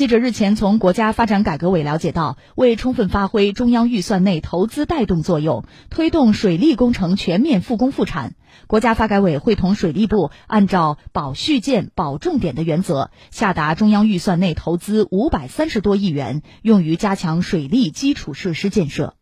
记者日前从国家发展改革委了解到为充分发挥中央预算内投资带动作用推动水利工程全面复工复产。国家发改委会同水利部按照保续建保重点的原则下达中央预算内投资五百三十多亿元用于加强水利基础设施建设。